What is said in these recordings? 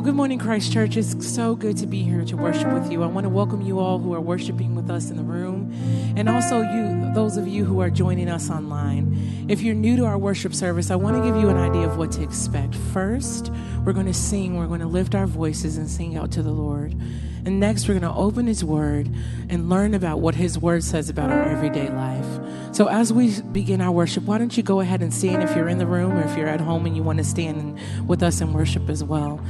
Well, good morning, Christ Church. It's so good to be here to worship with you. I want to welcome you all who are worshiping with us in the room, and also you, those of you who are joining us online. If you're new to our worship service, I want to give you an idea of what to expect. First, we're going to sing, we're going to lift our voices and sing out to the Lord. And next, we're going to open His Word and learn about what His Word says about our everyday life. So, as we begin our worship, why don't you go ahead and stand if you're in the room or if you're at home and you want to stand with us in worship as well.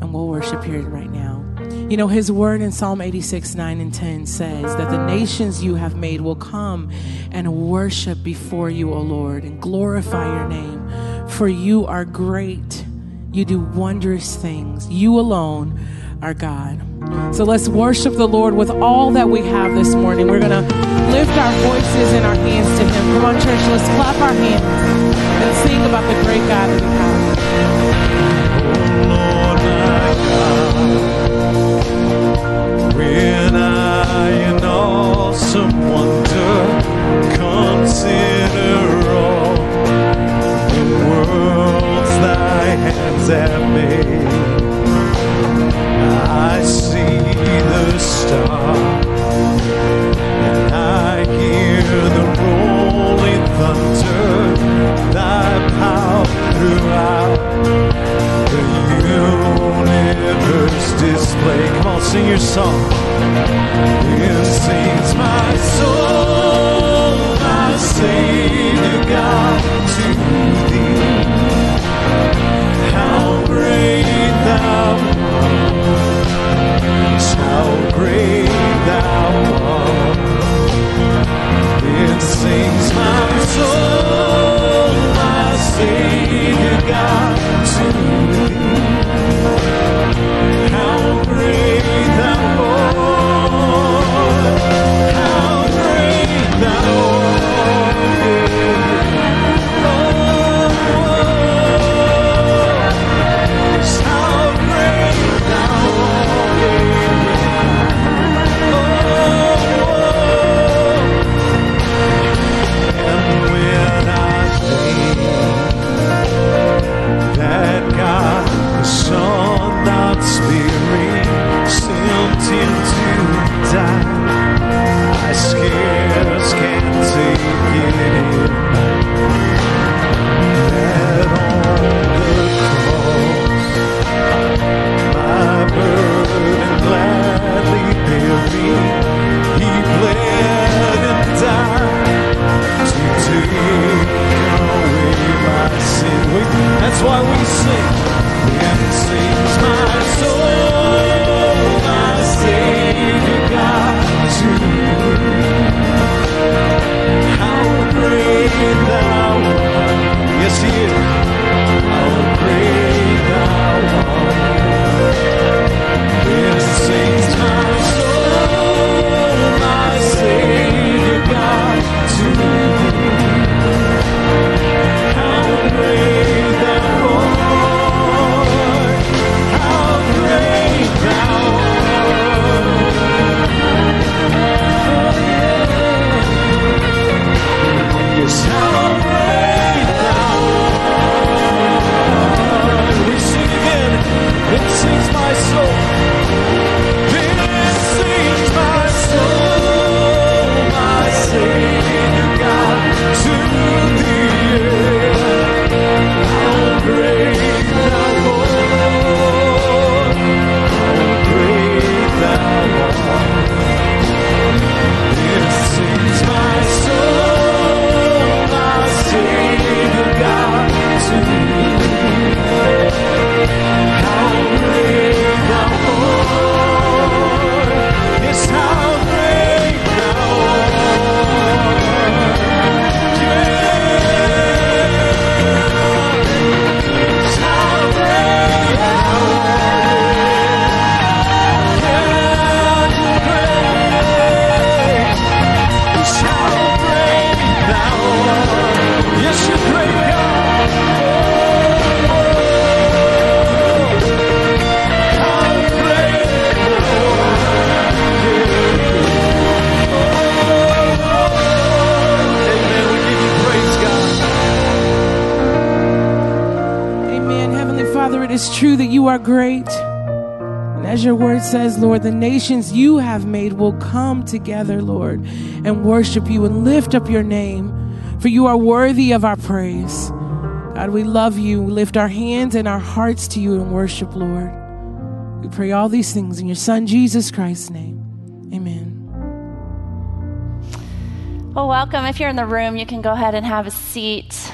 And we'll worship here right now. You know, His Word in Psalm 86, 9 and 10 says that the nations you have made will come and worship before you, O Lord, and glorify your name. For you are great. You do wondrous things. You alone are God. So let's worship the Lord with all that we have this morning. We're going to lift our voices and our hands to Him. Come on, church, let's clap our hands and sing about the great God that we have. Hands have made, I see the stars and I hear the rolling thunder, thy power throughout the universe display. Come on, sing your song. It sings my soul, my Savior God, to thee. How Lord, the nations you have made will come together, Lord, and worship you and lift up your name, for you are worthy of our praise. God, we love you. We lift our hands and our hearts to you in worship, Lord. We pray all these things in your Son, Jesus Christ's name. Amen. Well, welcome. If you're in the room, you can go ahead and have a seat.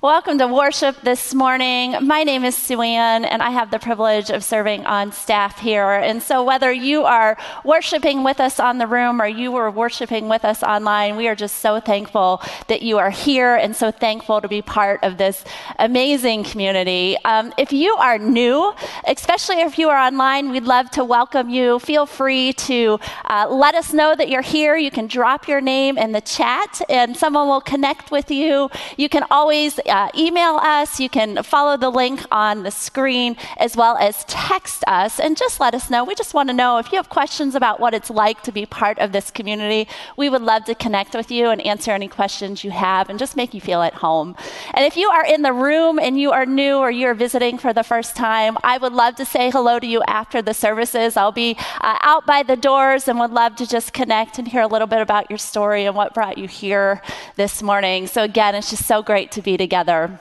Welcome to worship this morning. My name is Sue Ann, and I have the privilege of serving on staff here. And so, whether you are worshiping with us on the room or you are worshiping with us online, we are just so thankful that you are here and so thankful to be part of this amazing community. Um, if you are new, especially if you are online, we'd love to welcome you. Feel free to uh, let us know that you're here. You can drop your name in the chat, and someone will connect with you. You can always uh, email us. You can follow the link on the screen as well as text us and just let us know. We just want to know if you have questions about what it's like to be part of this community. We would love to connect with you and answer any questions you have and just make you feel at home. And if you are in the room and you are new or you're visiting for the first time, I would love to say hello to you after the services. I'll be uh, out by the doors and would love to just connect and hear a little bit about your story and what brought you here this morning. So, again, it's just so great to be together together.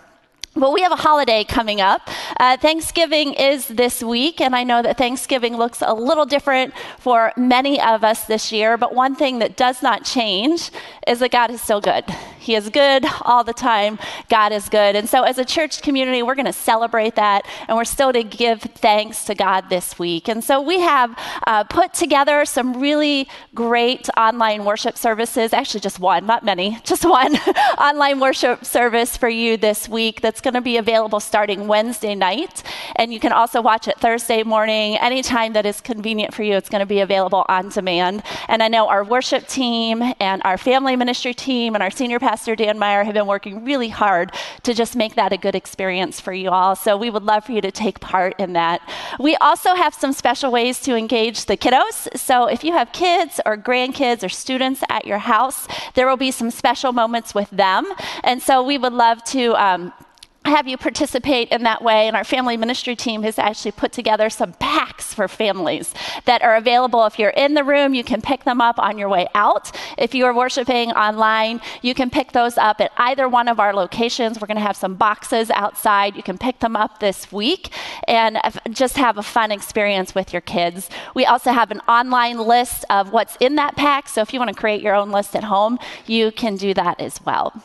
Well, we have a holiday coming up. Uh, Thanksgiving is this week, and I know that Thanksgiving looks a little different for many of us this year, but one thing that does not change is that God is still good. He is good all the time. God is good. And so, as a church community, we're going to celebrate that, and we're still to give thanks to God this week. And so, we have uh, put together some really great online worship services. Actually, just one, not many, just one online worship service for you this week that's going to be available starting Wednesday night. And you can also watch it Thursday morning, anytime that is convenient for you. It's going to be available on demand. And I know our worship team and our family ministry team and our senior pastor, Dan Meyer, have been working really hard to just make that a good experience for you all. So we would love for you to take part in that. We also have some special ways to engage the kiddos. So if you have kids or grandkids or students at your house, there will be some special moments with them. And so we would love to. Um, have you participate in that way. And our family ministry team has actually put together some packs for families that are available. If you're in the room, you can pick them up on your way out. If you are worshiping online, you can pick those up at either one of our locations. We're going to have some boxes outside. You can pick them up this week and just have a fun experience with your kids. We also have an online list of what's in that pack. So if you want to create your own list at home, you can do that as well.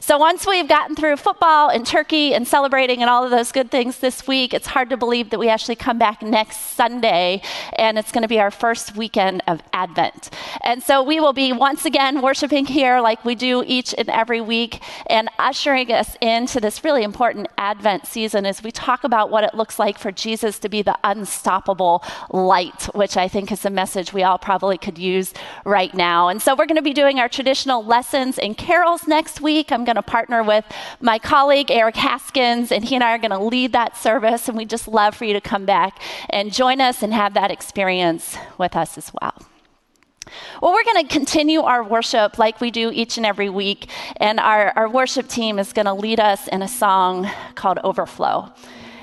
So once we've gotten through football and turkey and celebrating and all of those good things this week, it's hard to believe that we actually come back next Sunday and it's going to be our first weekend of Advent. And so we will be once again worshiping here like we do each and every week and ushering us into this really important Advent season as we talk about what it looks like for Jesus to be the unstoppable light, which I think is a message we all probably could use right now. And so we're going to be doing our traditional lessons and carols next week week, I'm going to partner with my colleague, Eric Haskins, and he and I are going to lead that service. And we just love for you to come back and join us and have that experience with us as well. Well, we're going to continue our worship like we do each and every week, and our, our worship team is going to lead us in a song called Overflow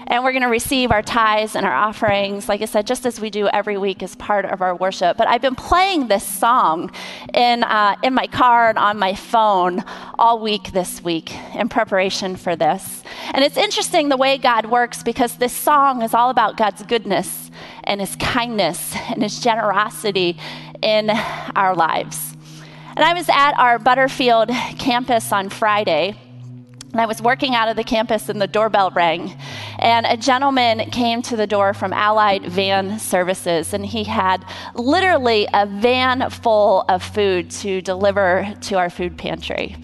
and we're going to receive our tithes and our offerings, like I said, just as we do every week as part of our worship. But I've been playing this song in, uh, in my car and on my phone all week this week in preparation for this. And it's interesting the way God works because this song is all about God's goodness and His kindness and His generosity in our lives. And I was at our Butterfield campus on Friday and I was working out of the campus and the doorbell rang. And a gentleman came to the door from Allied Van Services, and he had literally a van full of food to deliver to our food pantry.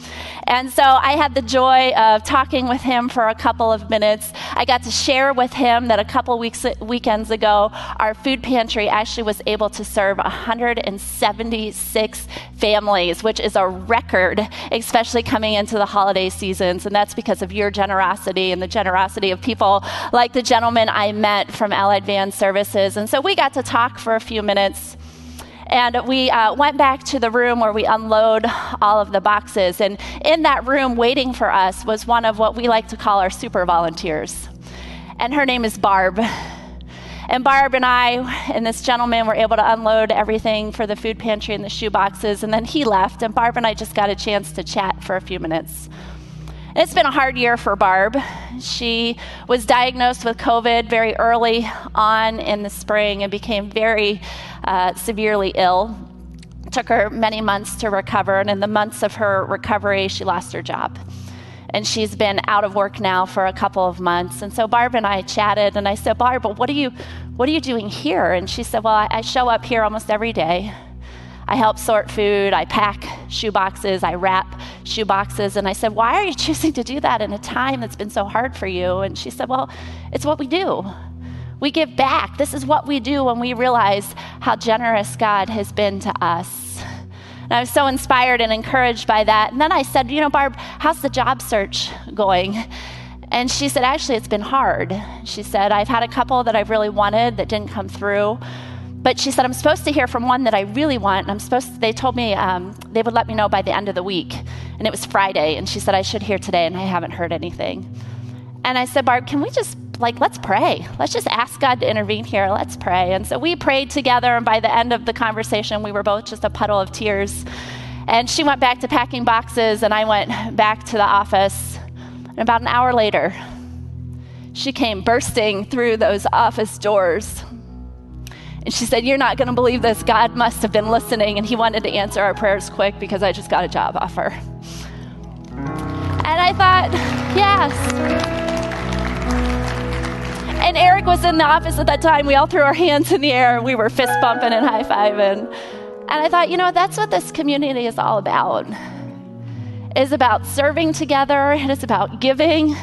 And so I had the joy of talking with him for a couple of minutes. I got to share with him that a couple weeks weekends ago, our food pantry actually was able to serve 176 families, which is a record, especially coming into the holiday seasons. And that's because of your generosity and the generosity of people like the gentleman I met from Allied Van Services. And so we got to talk for a few minutes. And we uh, went back to the room where we unload all of the boxes. And in that room, waiting for us, was one of what we like to call our super volunteers. And her name is Barb. And Barb and I and this gentleman were able to unload everything for the food pantry and the shoe boxes, and then he left, and Barb and I just got a chance to chat for a few minutes. It's been a hard year for Barb. She was diagnosed with COVID very early on in the spring and became very uh, severely ill. It took her many months to recover, and in the months of her recovery, she lost her job and she's been out of work now for a couple of months. And so Barb and I chatted, and I said, Barb, what are you, what are you doing here? And she said, Well, I, I show up here almost every day. I help sort food, I pack shoe boxes, I wrap shoe boxes. And I said, Why are you choosing to do that in a time that's been so hard for you? And she said, Well, it's what we do. We give back. This is what we do when we realize how generous God has been to us. And I was so inspired and encouraged by that. And then I said, You know, Barb, how's the job search going? And she said, Actually, it's been hard. She said, I've had a couple that I've really wanted that didn't come through. But she said, I'm supposed to hear from one that I really want. And I'm supposed to, they told me um, they would let me know by the end of the week. And it was Friday. And she said, I should hear today. And I haven't heard anything. And I said, Barb, can we just like, let's pray. Let's just ask God to intervene here. Let's pray. And so we prayed together, and by the end of the conversation, we were both just a puddle of tears. And she went back to packing boxes, and I went back to the office. And about an hour later, she came bursting through those office doors. And she said, You're not going to believe this. God must have been listening, and He wanted to answer our prayers quick because I just got a job offer. And I thought, Yes. And Eric was in the office at that time. We all threw our hands in the air. We were fist bumping and high fiving. And I thought, you know, that's what this community is all about. Is about serving together. It is about giving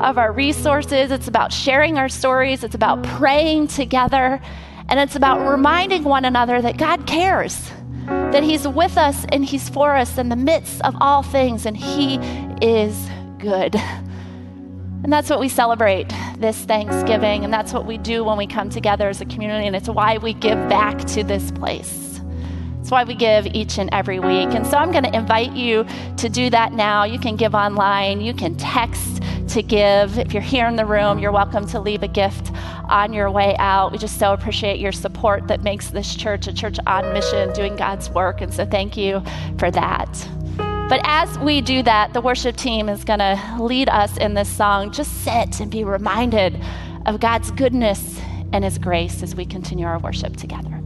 of our resources. It's about sharing our stories. It's about praying together. And it's about reminding one another that God cares, that He's with us and He's for us in the midst of all things, and He is good. And that's what we celebrate this Thanksgiving. And that's what we do when we come together as a community. And it's why we give back to this place. It's why we give each and every week. And so I'm going to invite you to do that now. You can give online, you can text to give. If you're here in the room, you're welcome to leave a gift on your way out. We just so appreciate your support that makes this church a church on mission, doing God's work. And so thank you for that. But as we do that, the worship team is going to lead us in this song. Just sit and be reminded of God's goodness and His grace as we continue our worship together.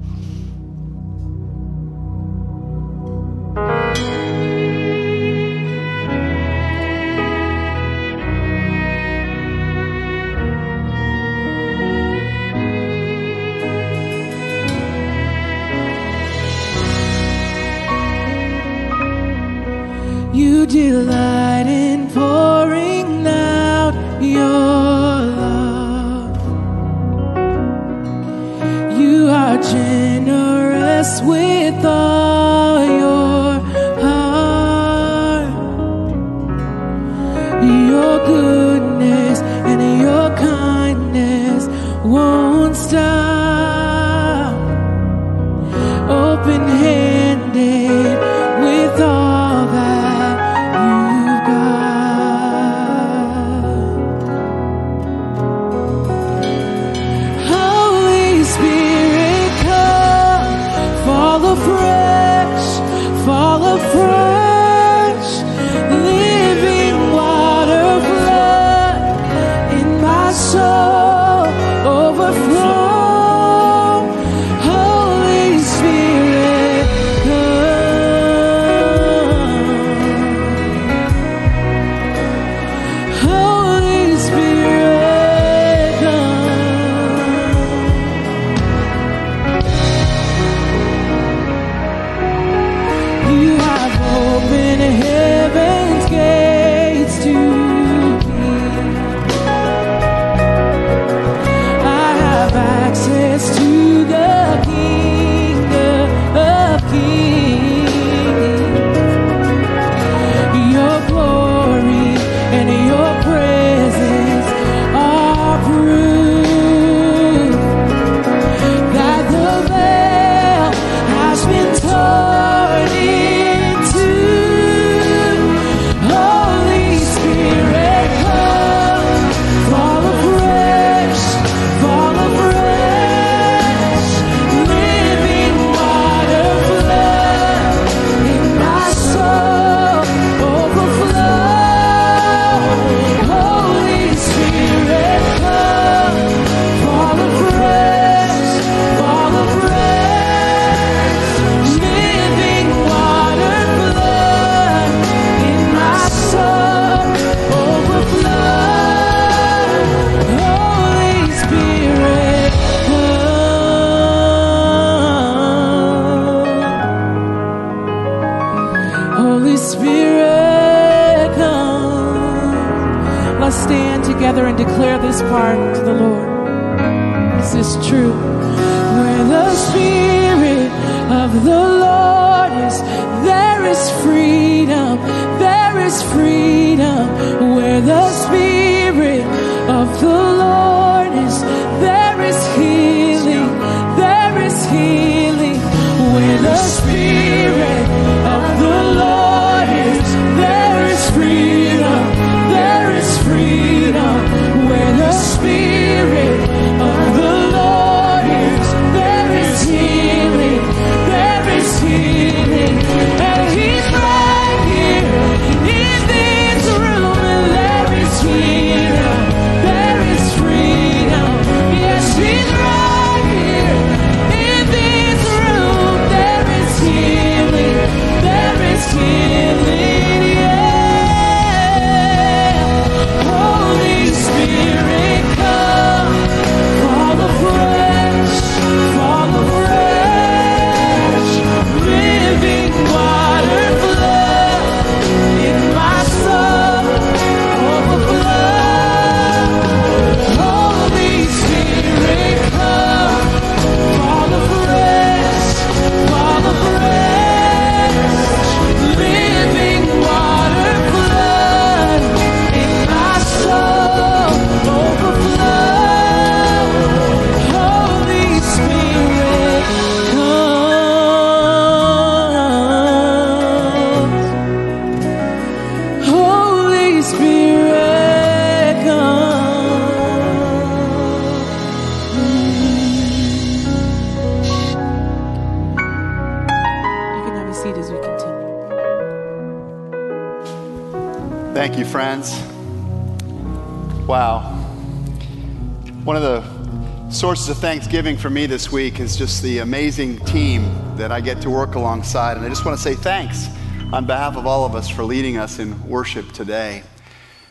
Of thanksgiving for me this week is just the amazing team that I get to work alongside. And I just want to say thanks on behalf of all of us for leading us in worship today.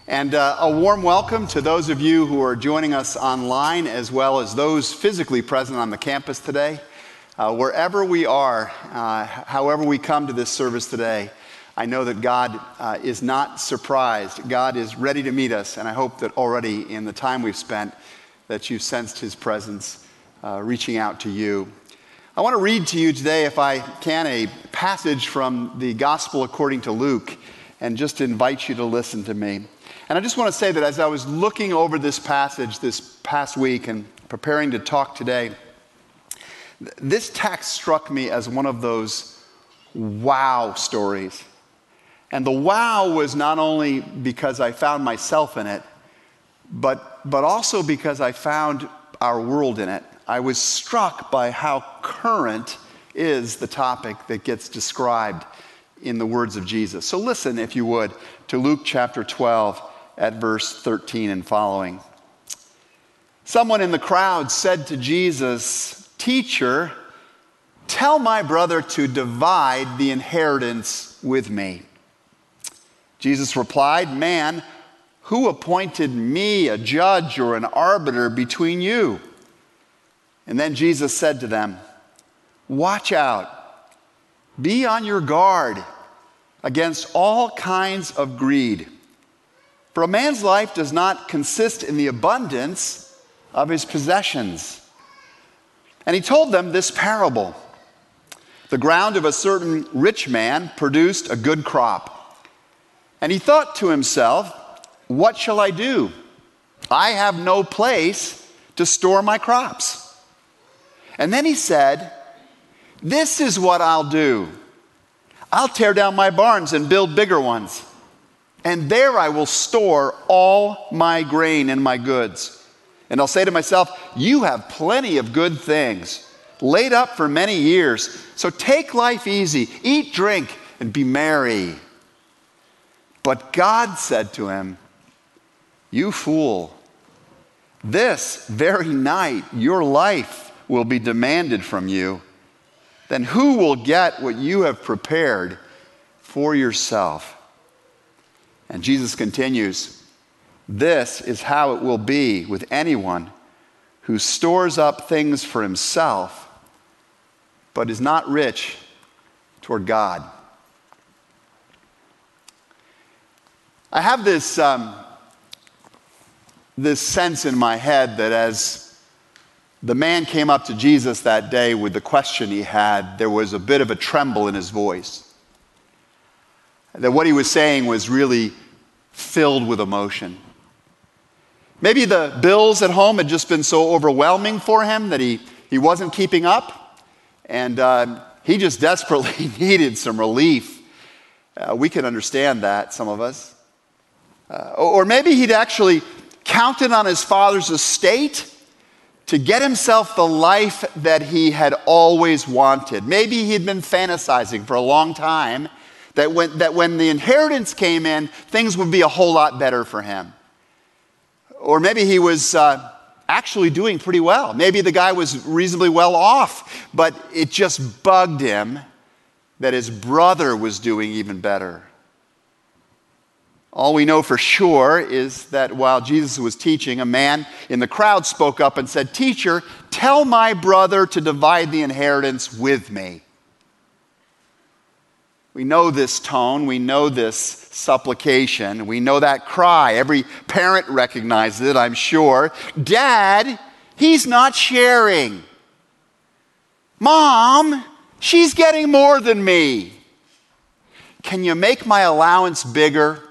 And uh, a warm welcome to those of you who are joining us online, as well as those physically present on the campus today. Uh, wherever we are, uh, however we come to this service today, I know that God uh, is not surprised. God is ready to meet us, and I hope that already in the time we've spent, that you've sensed His presence uh, reaching out to you. I want to read to you today, if I can, a passage from the Gospel according to Luke, and just invite you to listen to me. And I just want to say that as I was looking over this passage this past week and preparing to talk today, th- this text struck me as one of those wow stories. And the wow was not only because I found myself in it, but, but also because I found our world in it. I was struck by how current is the topic that gets described in the words of Jesus. So listen, if you would, to Luke chapter 12 at verse 13 and following. Someone in the crowd said to Jesus, Teacher, tell my brother to divide the inheritance with me. Jesus replied, Man, who appointed me a judge or an arbiter between you? And then Jesus said to them, Watch out, be on your guard against all kinds of greed. For a man's life does not consist in the abundance of his possessions. And he told them this parable The ground of a certain rich man produced a good crop. And he thought to himself, What shall I do? I have no place to store my crops. And then he said, This is what I'll do I'll tear down my barns and build bigger ones. And there I will store all my grain and my goods. And I'll say to myself, You have plenty of good things laid up for many years. So take life easy, eat, drink, and be merry. But God said to him, You fool, this very night your life will be demanded from you. Then who will get what you have prepared for yourself? And Jesus continues, This is how it will be with anyone who stores up things for himself, but is not rich toward God. I have this um, this sense in my head that as the man came up to Jesus that day with the question he had, there was a bit of a tremble in his voice. That what he was saying was really filled with emotion. Maybe the bills at home had just been so overwhelming for him that he, he wasn't keeping up, and uh, he just desperately needed some relief. Uh, we can understand that, some of us. Uh, or maybe he'd actually counted on his father's estate to get himself the life that he had always wanted. Maybe he'd been fantasizing for a long time that when, that when the inheritance came in, things would be a whole lot better for him. Or maybe he was uh, actually doing pretty well. Maybe the guy was reasonably well off, but it just bugged him that his brother was doing even better. All we know for sure is that while Jesus was teaching, a man in the crowd spoke up and said, Teacher, tell my brother to divide the inheritance with me. We know this tone, we know this supplication, we know that cry. Every parent recognizes it, I'm sure. Dad, he's not sharing. Mom, she's getting more than me. Can you make my allowance bigger?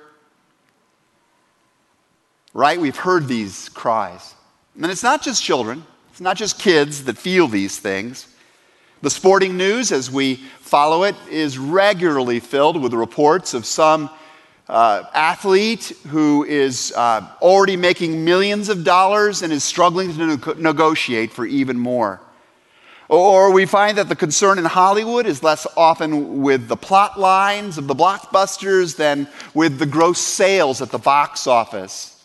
Right? We've heard these cries. And it's not just children, it's not just kids that feel these things. The sporting news, as we follow it, is regularly filled with reports of some uh, athlete who is uh, already making millions of dollars and is struggling to ne- negotiate for even more. Or we find that the concern in Hollywood is less often with the plot lines of the blockbusters than with the gross sales at the box office.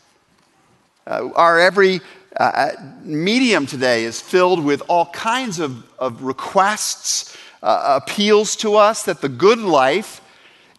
Uh, our every uh, uh, medium today is filled with all kinds of, of requests, uh, appeals to us that the good life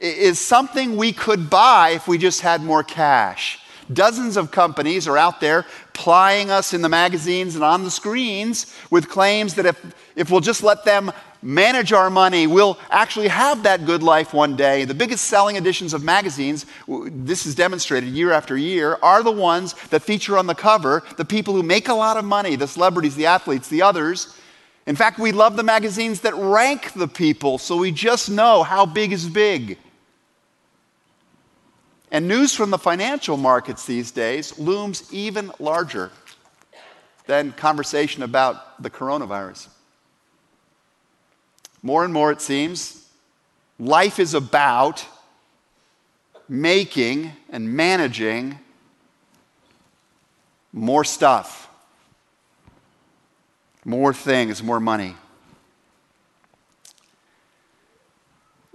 is something we could buy if we just had more cash. Dozens of companies are out there plying us in the magazines and on the screens with claims that if, if we'll just let them manage our money, we'll actually have that good life one day. The biggest selling editions of magazines, this is demonstrated year after year, are the ones that feature on the cover the people who make a lot of money, the celebrities, the athletes, the others. In fact, we love the magazines that rank the people so we just know how big is big. And news from the financial markets these days looms even larger than conversation about the coronavirus. More and more, it seems, life is about making and managing more stuff, more things, more money.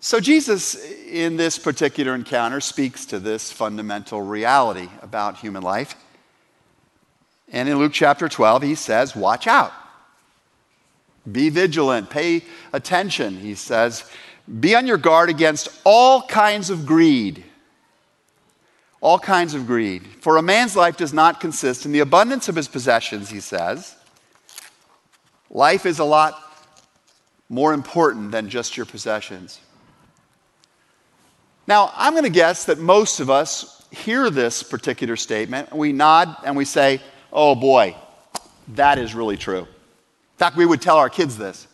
So, Jesus, in this particular encounter, speaks to this fundamental reality about human life. And in Luke chapter 12, he says, Watch out. Be vigilant. Pay attention. He says, Be on your guard against all kinds of greed. All kinds of greed. For a man's life does not consist in the abundance of his possessions, he says. Life is a lot more important than just your possessions. Now, I'm going to guess that most of us hear this particular statement, we nod and we say, oh boy, that is really true. In fact, we would tell our kids this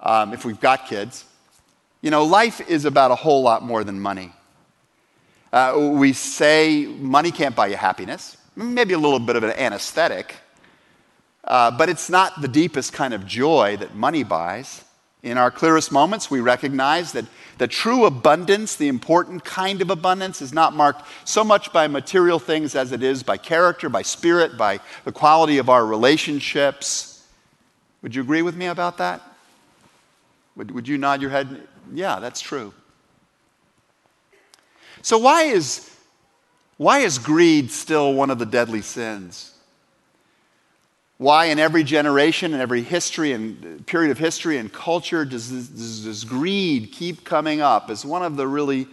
um, if we've got kids. You know, life is about a whole lot more than money. Uh, we say money can't buy you happiness, maybe a little bit of an anesthetic, uh, but it's not the deepest kind of joy that money buys. In our clearest moments, we recognize that the true abundance, the important kind of abundance, is not marked so much by material things as it is by character, by spirit, by the quality of our relationships. Would you agree with me about that? Would, would you nod your head? Yeah, that's true. So, why is, why is greed still one of the deadly sins? Why, in every generation and every history and uh, period of history and culture, does this, does greed keep coming up as one of the really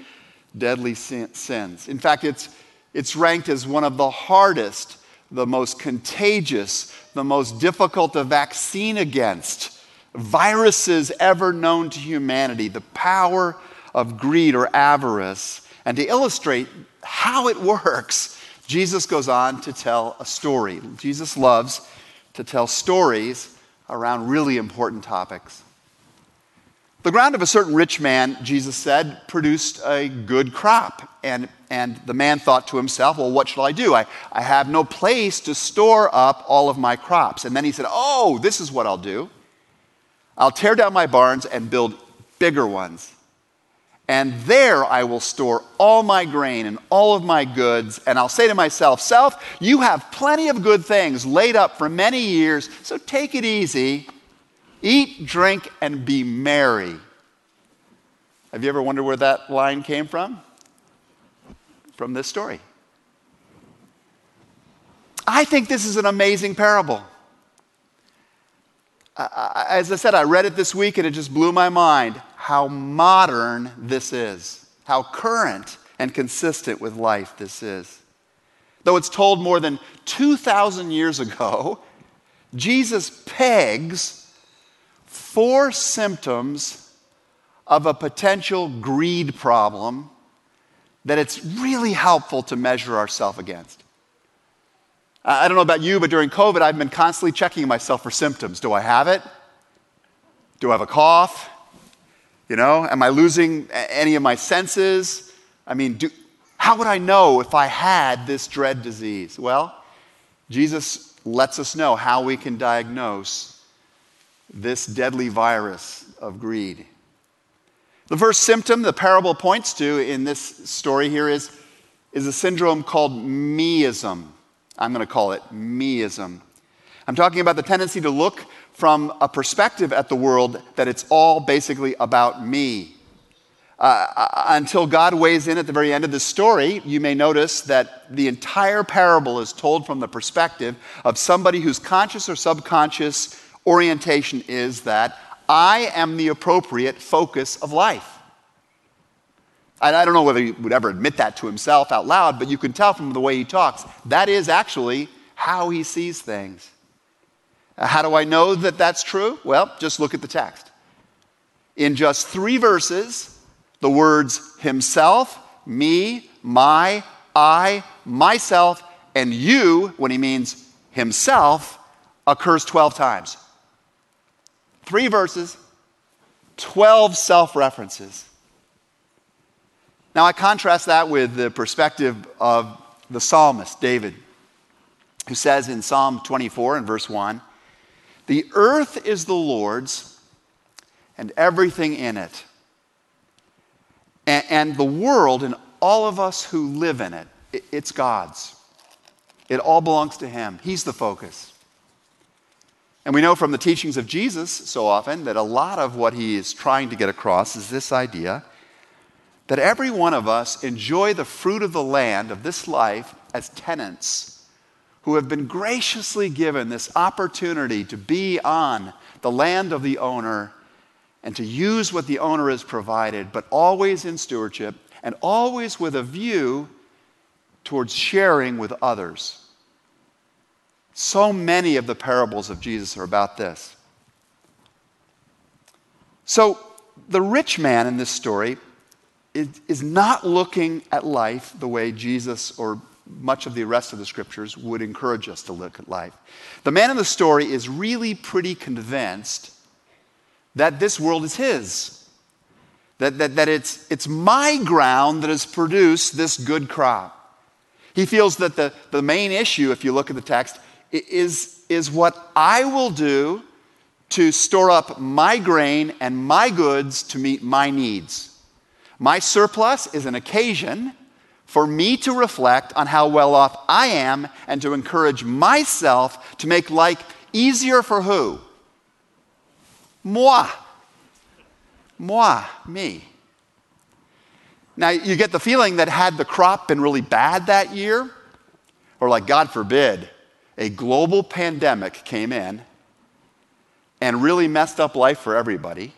deadly sins? In fact, it's, it's ranked as one of the hardest, the most contagious, the most difficult to vaccine against viruses ever known to humanity the power of greed or avarice. And to illustrate how it works, Jesus goes on to tell a story. Jesus loves to tell stories around really important topics. The ground of a certain rich man, Jesus said, produced a good crop. And, and the man thought to himself, Well, what shall I do? I, I have no place to store up all of my crops. And then he said, Oh, this is what I'll do. I'll tear down my barns and build bigger ones. And there I will store all my grain and all of my goods. And I'll say to myself, Self, you have plenty of good things laid up for many years, so take it easy Eat, drink, and be merry. Have you ever wondered where that line came from? From this story. I think this is an amazing parable. As I said, I read it this week and it just blew my mind how modern this is, how current and consistent with life this is. Though it's told more than 2,000 years ago, Jesus pegs four symptoms of a potential greed problem that it's really helpful to measure ourselves against. I don't know about you, but during COVID, I've been constantly checking myself for symptoms. Do I have it? Do I have a cough? You know, am I losing any of my senses? I mean, do, how would I know if I had this dread disease? Well, Jesus lets us know how we can diagnose this deadly virus of greed. The first symptom the parable points to in this story here is, is a syndrome called meism. I'm going to call it meism. I'm talking about the tendency to look from a perspective at the world that it's all basically about me. Uh, uh until God weighs in at the very end of the story, you may notice that the entire parable is told from the perspective of somebody who's conscious or subconscious orientation is that I am the appropriate focus of life. And I don't know whether he would ever admit that to himself out loud, but you can tell from the way he talks, that is actually how he sees things. Uh, how do I know that that's true? Well, just look at the text. In just three verses, the words himself, me, my, I, myself, and you, when he means himself, occurs 12 times. Three verses, 12 self references. Now, I contrast that with the perspective of the psalmist, David, who says in Psalm 24 and verse 1 The earth is the Lord's and everything in it, and, the world and all of us who live in it it's God's. It all belongs to Him, He's the focus. And we know from the teachings of Jesus so often that a lot of what he is trying to get across is this idea that every one of us enjoy the fruit of the land of this life as tenants who have been graciously given this opportunity to be on the land of the owner and to use what the owner has provided, but always in stewardship and always with a view towards sharing with others. So many of the parables of Jesus are about this. So, the rich man in this story is, not looking at life the way Jesus or much of the rest of the scriptures would encourage us to look at life. The man in the story is really pretty convinced that this world is his, that, that, that it's, it's my ground that has produced this good crop. He feels that the, the main issue, if you look at the text, is, is what I will do to store up my grain and my goods to meet my needs. My surplus is an occasion for me to reflect on how well off I am and to encourage myself to make life easier for who? Moi. Moi, me. Now, you get the feeling that had the crop been really bad that year, or like, God forbid, a global pandemic came in and really messed up life for everybody,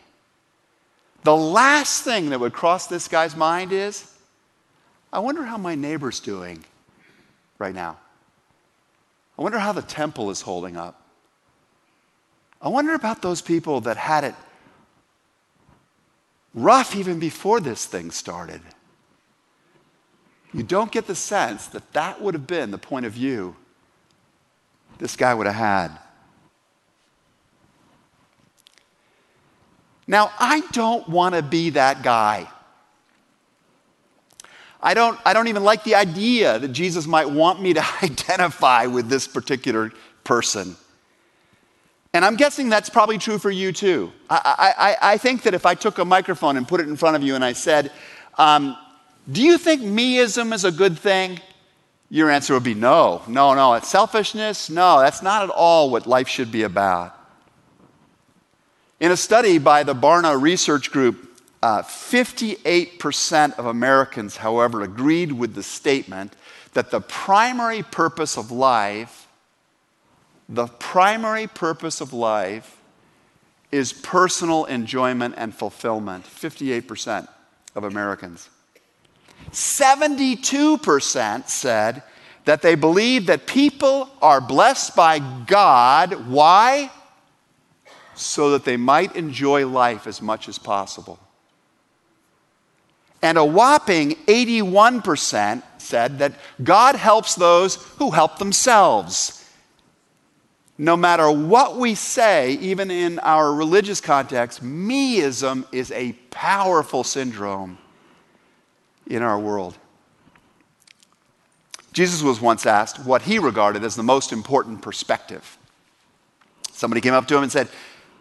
the last thing that would cross this guy's mind is I wonder how my neighbor's doing right now. I wonder how the temple is holding up. I wonder about those people that had it rough even before this thing started. you don't get the sense that that would have been the point of view this guy would have had. Now, I don't want to be that guy. I don't, I don't even like the idea that Jesus might want me to identify with this particular person. And I'm guessing that's probably true for you too. I, I, I think that if I took a microphone and put it in front of you and I said, um, Do you think meism is a good thing? Your answer would be no, no, no. It's selfishness? No, that's not at all what life should be about. In a study by the Barna Research Group, uh, 58% of Americans, however, agreed with the statement that the primary purpose of life, the primary purpose of life is personal enjoyment and fulfillment. 58% of Americans. 72% said that they believe that people are blessed by God. Why? so that they might enjoy life as much as possible. And a whopping 81% said that God helps those who help themselves. No matter what we say, even in our religious context, meism is a powerful syndrome in our world. Jesus was once asked what he regarded as the most important perspective. Somebody came up to him and said,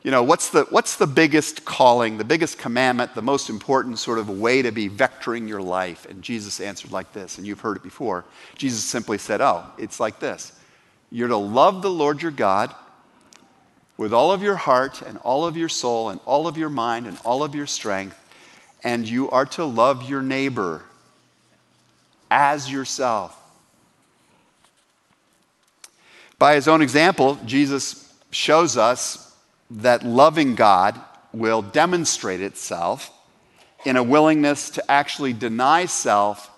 you know, what's the, what's the biggest calling, the biggest commandment, the most important sort of way to be vectoring your life? And Jesus answered like this, and you've heard it before. Jesus simply said, Oh, it's like this You're to love the Lord your God with all of your heart and all of your soul and all of your mind and all of your strength, and you are to love your neighbor as yourself. By his own example, Jesus shows us that loving God will demonstrate itself in a willingness to actually deny self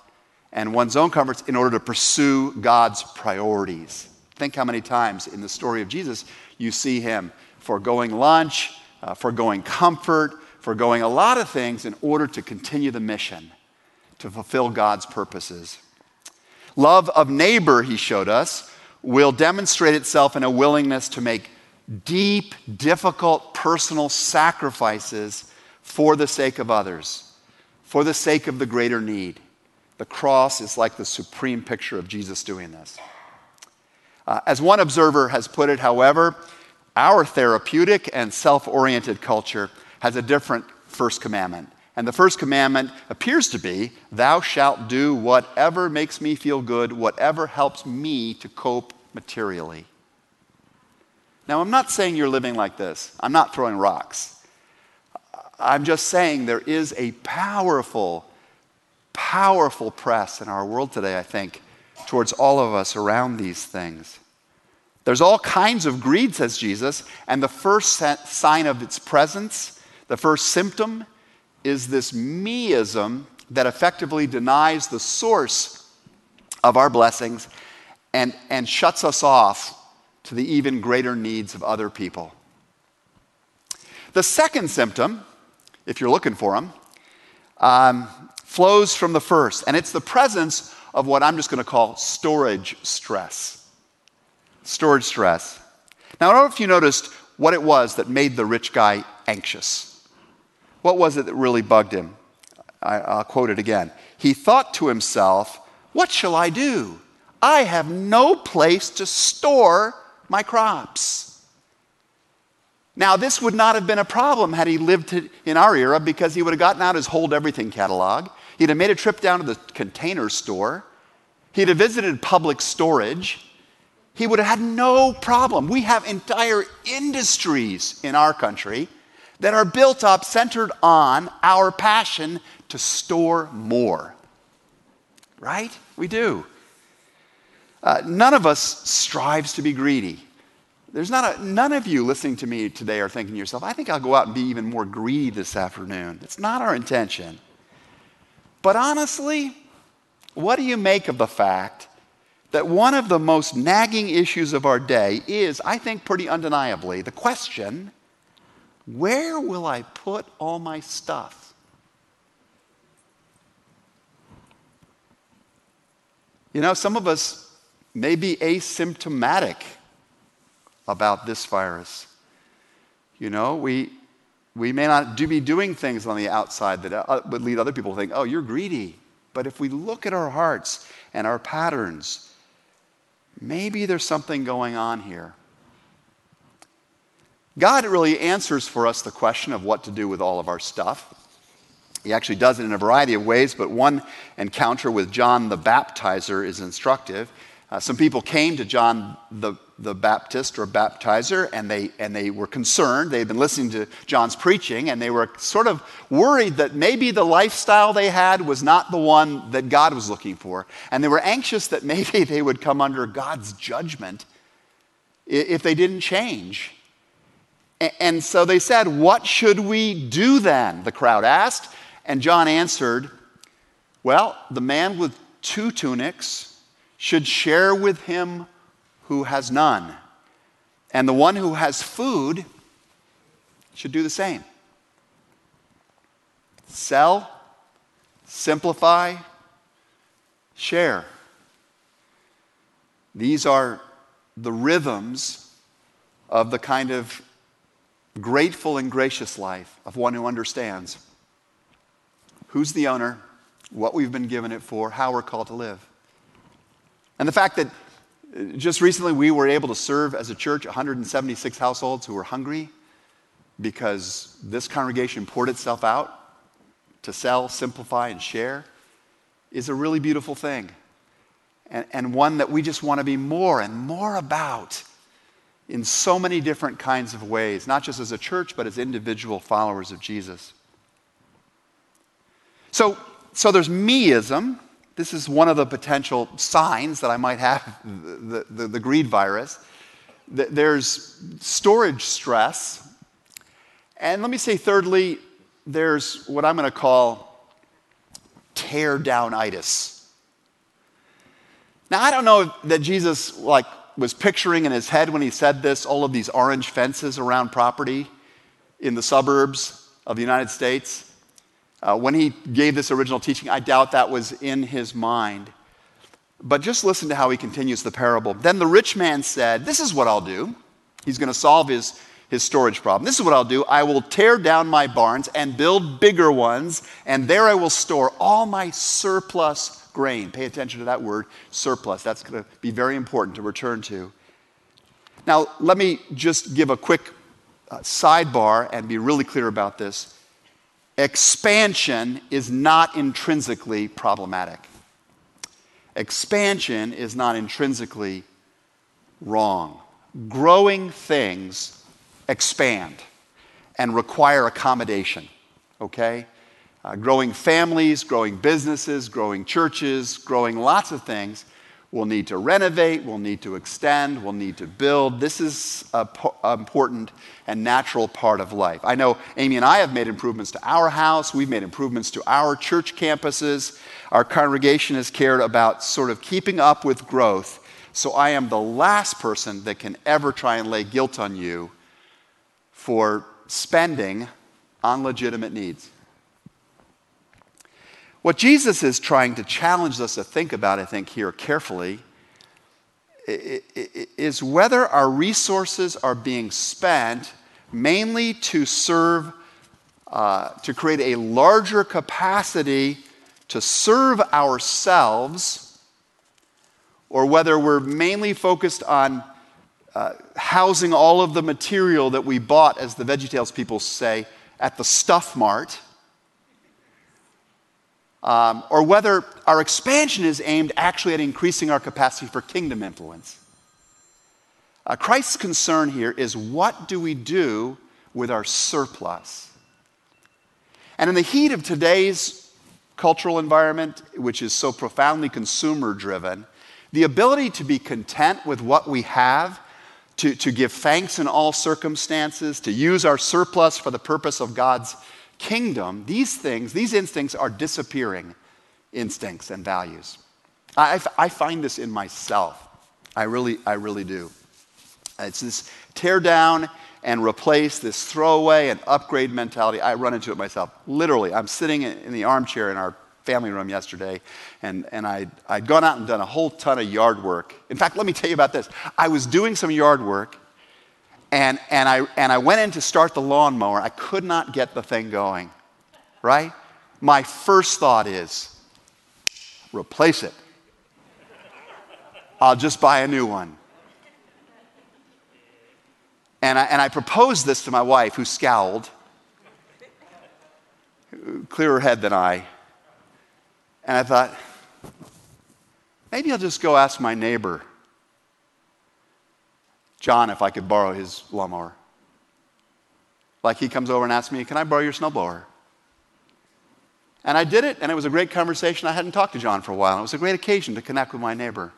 and one's own comforts in order to pursue God's priorities. Think how many times in the story of Jesus you see him foregoing lunch, uh, foregoing comfort, foregoing a lot of things in order to continue the mission, to fulfill God's purposes. Love of neighbor, he showed us, will demonstrate itself in a willingness to make deep, difficult personal sacrifices for the sake of others, for the sake of the greater need. The cross is like the supreme picture of Jesus doing this. Uh, as one observer has put it, however, our therapeutic and self oriented culture has a different first commandment. And the first commandment appears to be Thou shalt do whatever makes me feel good, whatever helps me to cope materially. Now, I'm not saying you're living like this, I'm not throwing rocks. I'm just saying there is a powerful, powerful press in our world today, I think, towards all of us around these things. There's all kinds of greed, says Jesus, and the first sign of its presence, the first symptom, is this meism that effectively denies the source of our blessings and, and shuts us off to the even greater needs of other people. The second symptom, if you're looking for them, um, flows from the first, and it's the presence of what I'm just going to call storage stress. Storage stress. Now, I don't know if you noticed what it was that made the rich guy anxious. What was it that really bugged him? I, will quote it again. He thought to himself, What shall I do? I have no place to store my crops. Now, this would not have been a problem had he lived in our era because he would have gotten out his Hold Everything catalog. He'd have made a trip down to the container store. He'd have visited public storage. He would have had no problem. We have entire industries in our country that are built up centered on our passion to store more. Right? We do. Uh, none of us strives to be greedy. There's not a, none of you listening to me today are thinking to yourself, I think I'll go out and be even more greedy this afternoon. It's not our intention. But honestly, what do you make of the fact that one of the most nagging issues of our day is, I think, pretty undeniably, the question where will I put all my stuff? You know, some of us may be asymptomatic about this virus. You know, we, we may not do, be doing things on the outside that uh, would lead other people to think, oh, you're greedy. But if we look at our hearts and our patterns, maybe there's something going on here. God really answers for us the question of what to do with all of our stuff. He actually does it in a variety of ways, but one encounter with John the Baptizer is instructive. Uh, some people came to John the, the Baptist or baptizer and they, and they were concerned. They had been listening to John's preaching and they were sort of worried that maybe the lifestyle they had was not the one that God was looking for. And they were anxious that maybe they would come under God's judgment if they didn't change. And so they said, What should we do then? The crowd asked. And John answered, Well, the man with two tunics should share with him who has none. And the one who has food should do the same. Sell, simplify, share. These are the rhythms of the kind of grateful and gracious life of one who understands who's the owner, what we've been given it for, how we're called to live. And the fact that uh, just recently we were able to serve as a church 176 households who were hungry because this congregation poured itself out to sell, simplify, and share is a really beautiful thing. And, and one that we just want to be more and more about in so many different kinds of ways, not just as a church, but as individual followers of Jesus. So, so there's meism, this is one of the potential signs that I might have the, the, the greed virus. There's storage stress. And let me say, thirdly, there's what I'm going to call tear downitis. Now, I don't know that Jesus like was picturing in his head when he said this all of these orange fences around property in the suburbs of the United States. Uh, when he gave this original teaching, I doubt that was in his mind. But just listen to how he continues the parable. Then the rich man said, This is what I'll do. He's going to solve his, his storage problem. This is what I'll do I will tear down my barns and build bigger ones, and there I will store all my surplus grain. Pay attention to that word, surplus. That's going to be very important to return to. Now, let me just give a quick uh, sidebar and be really clear about this expansion is not intrinsically problematic. Expansion is not intrinsically wrong. Growing things expand and require accommodation, okay? Uh, growing families, growing businesses, growing churches, growing lots of things We'll need to renovate, we'll need to extend, we'll need to build. This is an important and natural part of life. I know Amy and I have made improvements to our house, we've made improvements to our church campuses. Our congregation has cared about sort of keeping up with growth. So I am the last person that can ever try and lay guilt on you for spending on legitimate needs. What Jesus is trying to challenge us to think about, I think, here carefully, is whether our resources are being spent mainly to serve, uh, to create a larger capacity to serve ourselves, or whether we're mainly focused on uh, housing all of the material that we bought, as the VeggieTales people say, at the stuff mart um, or whether our expansion is aimed actually at increasing our capacity for kingdom influence. Uh, Christ's concern here is what do we do with our surplus? And in the heat of today's cultural environment, which is so profoundly consumer driven, the ability to be content with what we have, to, to give thanks in all circumstances, to use our surplus for the purpose of God's kingdom, these things, these instincts are disappearing instincts and values. I, I find this in myself. I really, I really do. It's this tear down and replace, this throwaway and upgrade mentality. I run into it myself. Literally, I'm sitting in the armchair in our family room yesterday, and, and I'd, I'd gone out and done a whole ton of yard work. In fact, let me tell you about this. I was doing some yard work, and, and, I, and I went in to start the lawnmower. I could not get the thing going, right? My first thought is replace it. I'll just buy a new one. And I, and I proposed this to my wife, who scowled, clearer head than I. And I thought, maybe I'll just go ask my neighbor, John, if I could borrow his lawnmower. Like he comes over and asks me, Can I borrow your snowblower? And I did it, and it was a great conversation. I hadn't talked to John for a while, and it was a great occasion to connect with my neighbor.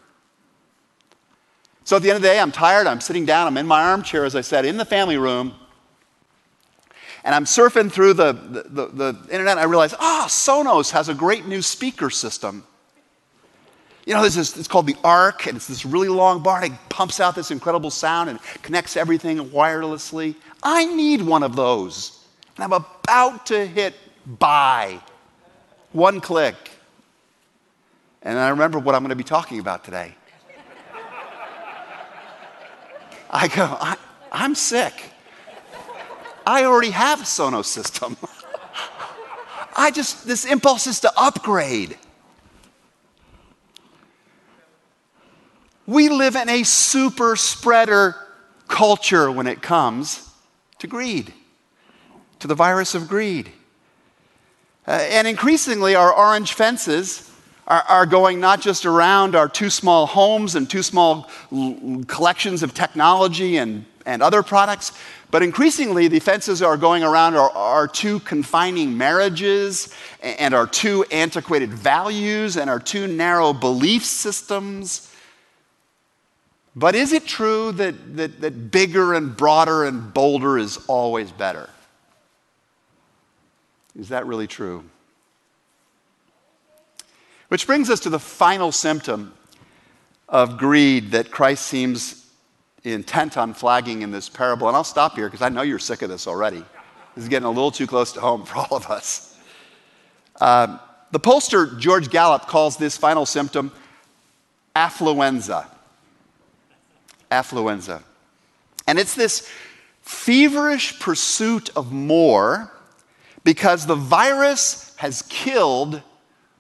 So at the end of the day, I'm tired. I'm sitting down. I'm in my armchair, as I said, in the family room. And I'm surfing through the, the, the, the internet. I realize, ah, oh, Sonos has a great new speaker system. You know, this is, it's called the Arc, and it's this really long bar, and it pumps out this incredible sound and connects everything wirelessly. I need one of those. And I'm about to hit buy. One click. And I remember what I'm going to be talking about today. I go, I, I'm sick. I already have a Sonos system. I just, this impulse is to upgrade. We live in a super spreader culture when it comes to greed, to the virus of greed. Uh, and increasingly, our orange fences are, are going not just around our too small homes and too small l- collections of technology and, and other products, but increasingly the fences are going around our, our too confining marriages and our too antiquated values and our too narrow belief systems. But is it true that, that, that bigger and broader and bolder is always better? Is that really true? Which brings us to the final symptom of greed that Christ seems intent on flagging in this parable. And I'll stop here because I know you're sick of this already. This is getting a little too close to home for all of us. Uh, the pollster George Gallup calls this final symptom affluenza. Affluenza. And it's this feverish pursuit of more because the virus has killed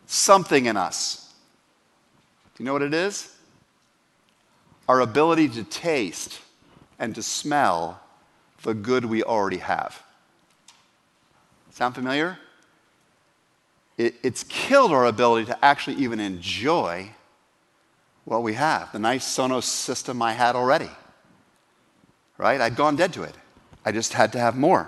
something in us. Do you know what it is? Our ability to taste and to smell the good we already have. Sound familiar? It, it's killed our ability to actually even enjoy what we have. The nice Sonos system I had already. Right? I'd gone dead to it. I just had to have more.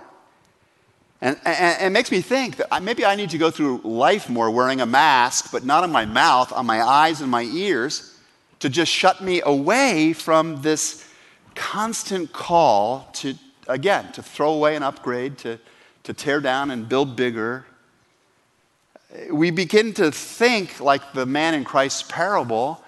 And, and, it makes me think that maybe I need to go through life more wearing a mask, but not on my mouth, on my eyes and my ears, to just shut me away from this constant call to, again, to throw away and upgrade, to, to tear down and build bigger. We begin to think like the man in Christ's parable.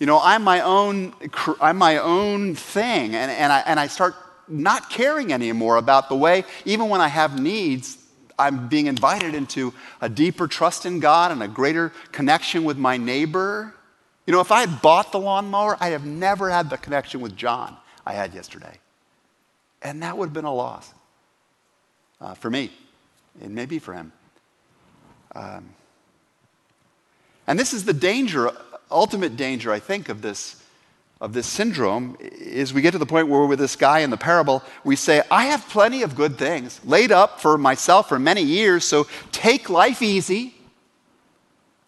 You know, I'm my own, I'm my own thing, and, and, I, and I start not caring anymore about the way, even when I have needs, I'm being invited into a deeper trust in God and a greater connection with my neighbor. You know, if I had bought the lawnmower, I'd have never had the connection with John I had yesterday. And that would have been a loss uh, for me, and maybe for him. Um, and this is the danger, ultimate danger, I think, of this of this syndrome is we get to the point where with this guy in the parable, we say, I have plenty of good things laid up for myself for many years, so take life easy.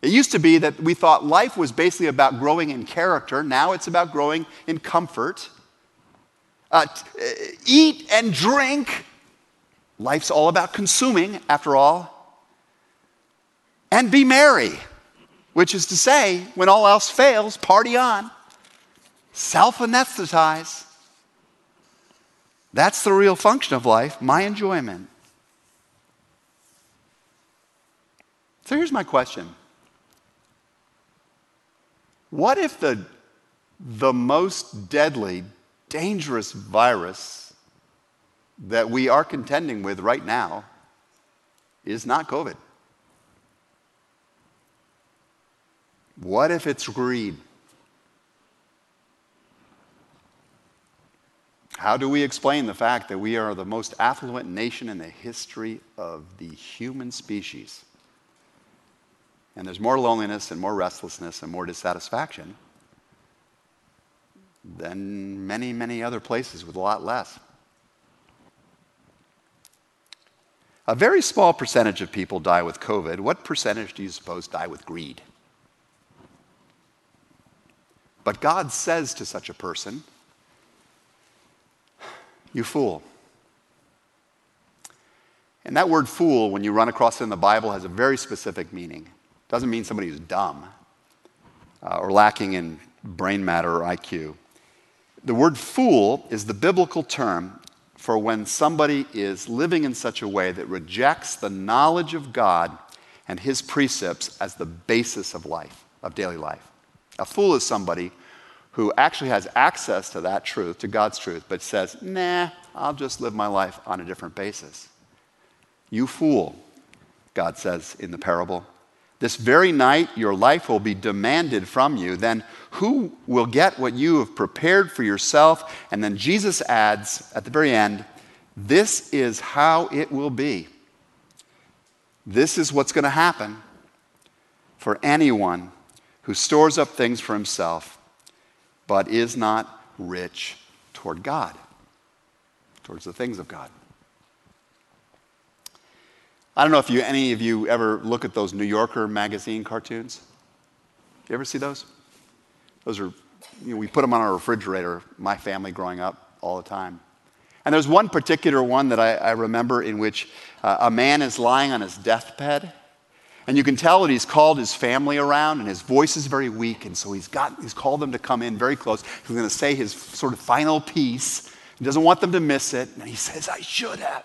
It used to be that we thought life was basically about growing in character. Now it's about growing in comfort. Uh, eat and drink. Life's all about consuming, after all. And be merry, which is to say, when all else fails, party on self anesthetize. That's the real function of life, my enjoyment. So here's my question What if the, the most deadly, dangerous virus that we are contending with right now is not COVID? What if it's greed? How do we explain the fact that we are the most affluent nation in the history of the human species? And there's more loneliness and more restlessness and more dissatisfaction than many, many other places with a lot less. A very small percentage of people die with COVID. What percentage do you suppose die with greed? But God says to such a person, You fool. And that word fool, when you run across it in the Bible, has a very specific meaning. It doesn't mean somebody who's dumb uh, or lacking in brain matter or IQ. The word fool is the biblical term for when somebody is living in such a way that rejects the knowledge of God and his precepts as the basis of life, of daily life. A fool is somebody who actually has access to that truth, to God's truth, but says, nah, I'll just live my life on a different basis. You fool, God says in the parable. This very night your life will be demanded from you. Then who will get what you have prepared for yourself? And then Jesus adds at the very end, This is how it will be. This is what's going to happen for anyone who stores up things for himself but is not rich toward God, towards the things of God. I don't know if you, any of you ever look at those New Yorker magazine cartoons. You ever see those? Those are, you know, we put them on our refrigerator, my family growing up, all the time. And there's one particular one that I, I remember in which uh, a man is lying on his deathbed. And you can tell that he's called his family around, and his voice is very weak. And so he's, got, he's called them to come in very close. He's going to say his sort of final piece. He doesn't want them to miss it. And he says, I should have.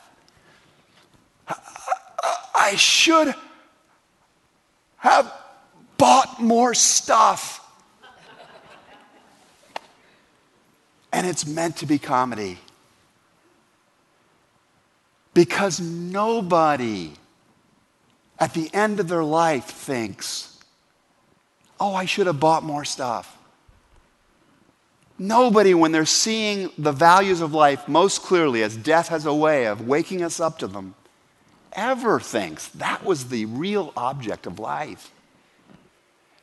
I should have bought more stuff. And it's meant to be comedy. Because nobody at the end of their life thinks, oh, I should have bought more stuff. Nobody, when they're seeing the values of life most clearly, as death has a way of waking us up to them, ever thinks that was the real object of life.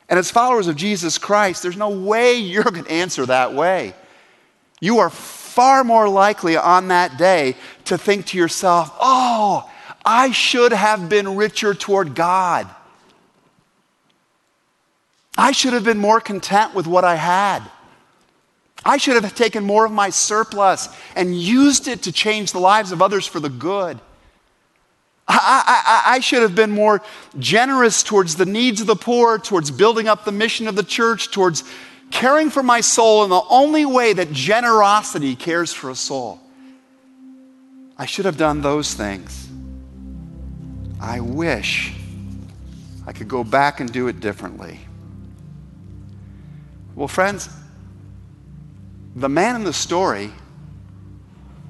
And as followers of Jesus Christ, there's no way you're going to answer that way. You are far more likely on that day to think to yourself, oh, I should have been richer toward God. I should have been more content with what I had. I should have taken more of my surplus and used it to change the lives of others for the good. I, I, I, should have been more generous towards the needs of the poor, towards building up the mission of the church, towards caring for my soul in the only way that generosity cares for a soul. I should have done those things. I wish I could go back and do it differently. Well, friends, the man in the story,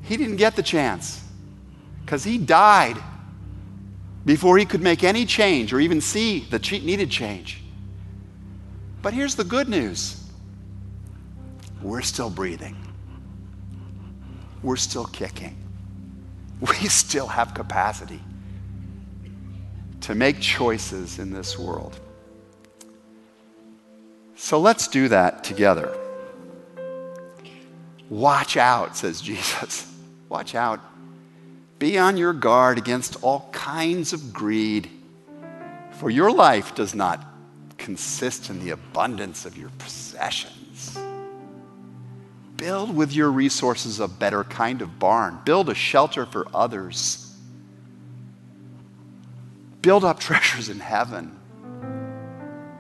he didn't get the chance because he died before he could make any change or even see the needed change. But here's the good news we're still breathing, we're still kicking, we still have capacity to make choices in this world. So let's do that together. Watch out, says Jesus. Watch out. Be on your guard against all kinds of greed, for your life does not consist in the abundance of your possessions. Build with your resources a better kind of barn, build a shelter for others, build up treasures in heaven.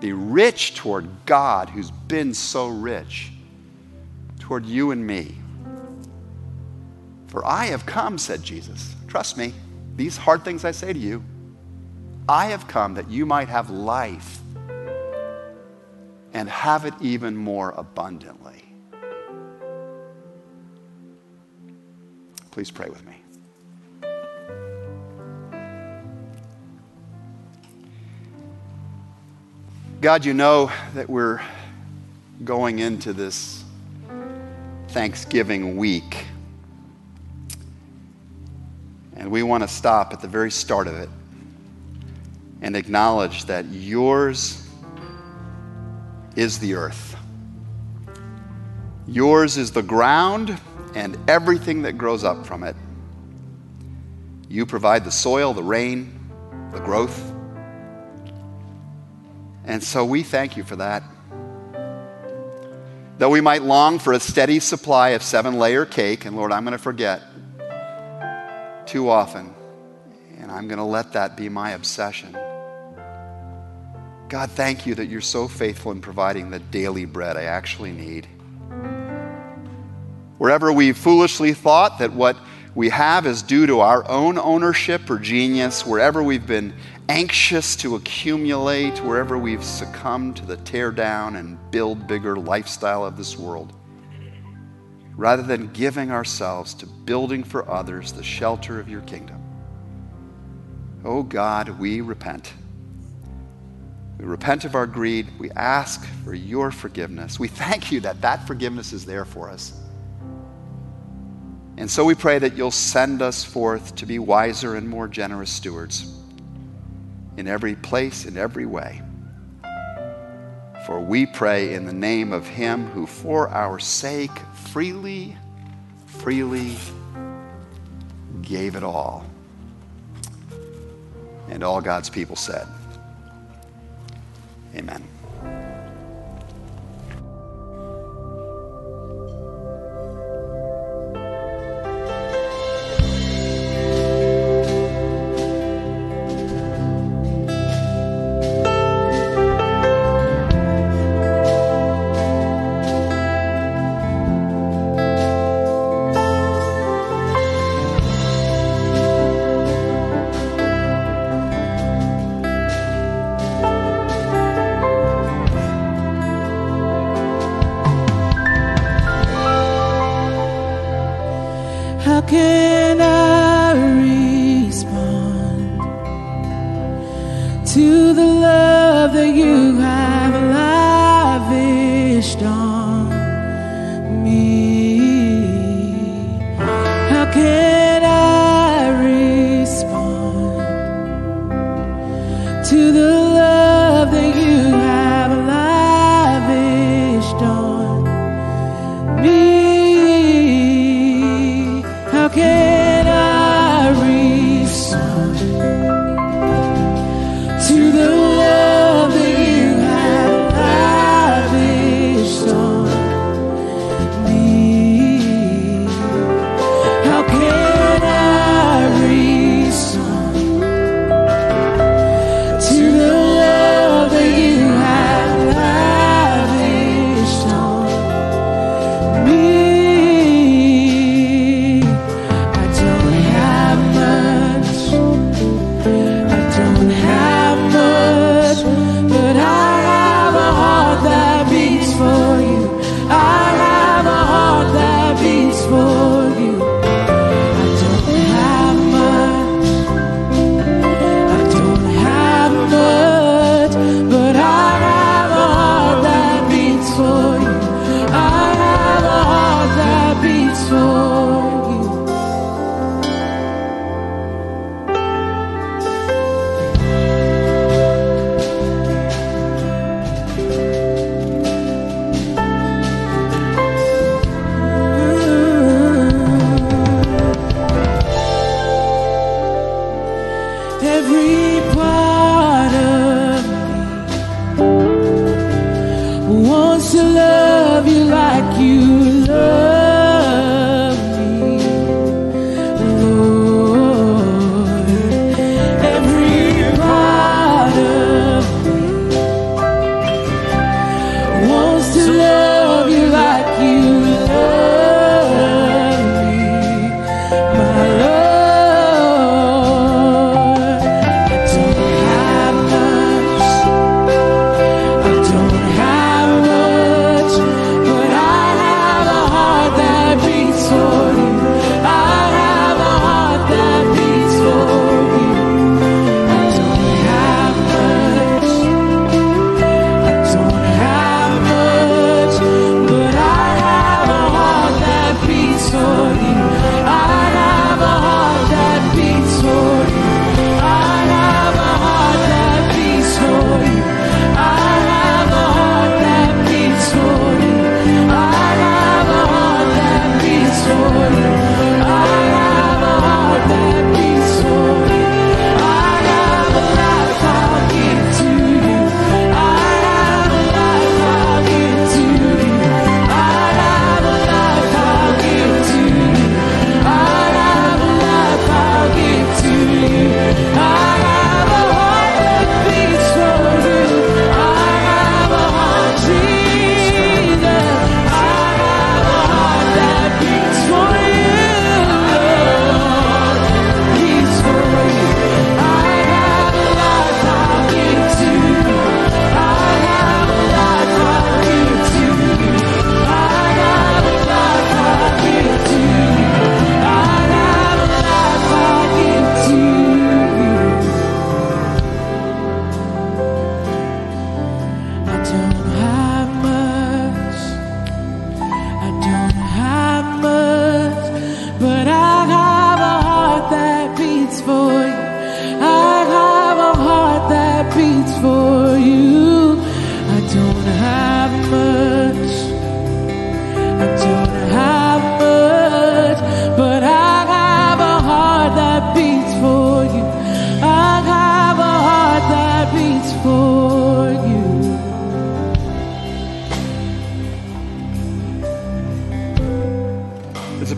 Be rich toward God who's been so rich toward you and me. For I have come, said Jesus. Trust me, these hard things I say to you, I have come that you might have life and have it even more abundantly. Please pray with me. God, you know that we're going into this Thanksgiving week. And we want to stop at the very start of it and acknowledge that yours is the earth. Yours is the ground and everything that grows up from it. You provide the soil, the rain, the growth. And so we thank you for that. Though we might long for a steady supply of seven layer cake, and Lord, I'm going to forget too often, and I'm going to let that be my obsession. God, thank you that you're so faithful in providing the daily bread I actually need. Wherever we've foolishly thought that what we have is due to our own ownership or genius, wherever we've been anxious to accumulate, wherever we've succumbed to the tear down and build bigger lifestyle of this world, rather than giving ourselves to building for others the shelter of your kingdom. Oh God, we repent. We repent of our greed. We ask for your forgiveness. We thank you that that forgiveness is there for us. And so we pray that you'll send us forth to be wiser and more generous stewards in every place, in every way. For we pray in the name of Him who, for our sake, freely, freely gave it all. And all God's people said, Amen.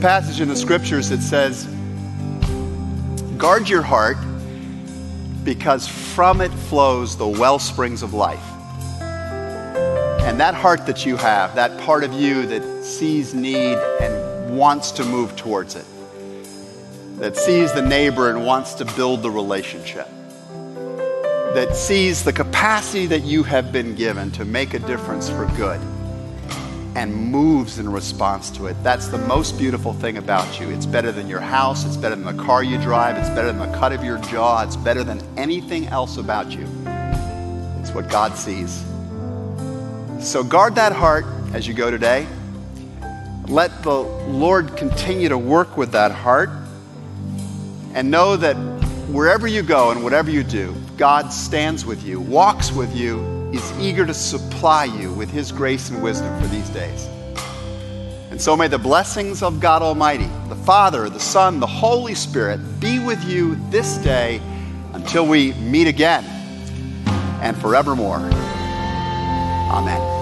Passage in the scriptures that says, Guard your heart because from it flows the well springs of life. And that heart that you have, that part of you that sees need and wants to move towards it, that sees the neighbor and wants to build the relationship, that sees the capacity that you have been given to make a difference for good and moves in response to it. That's the most beautiful thing about you. It's better than your house, it's better than the car you drive, it's better than the cut of your jaw, it's better than anything else about you. It's what God sees. So guard that heart as you go today. Let the Lord continue to work with that heart. And know that wherever you go and whatever you do, God stands with you, walks with you, is eager to supply you with His grace and wisdom for these days. And so may the blessings of God Almighty, the Father, the Son, the Holy Spirit be with you this day until we meet again and forevermore. Amen.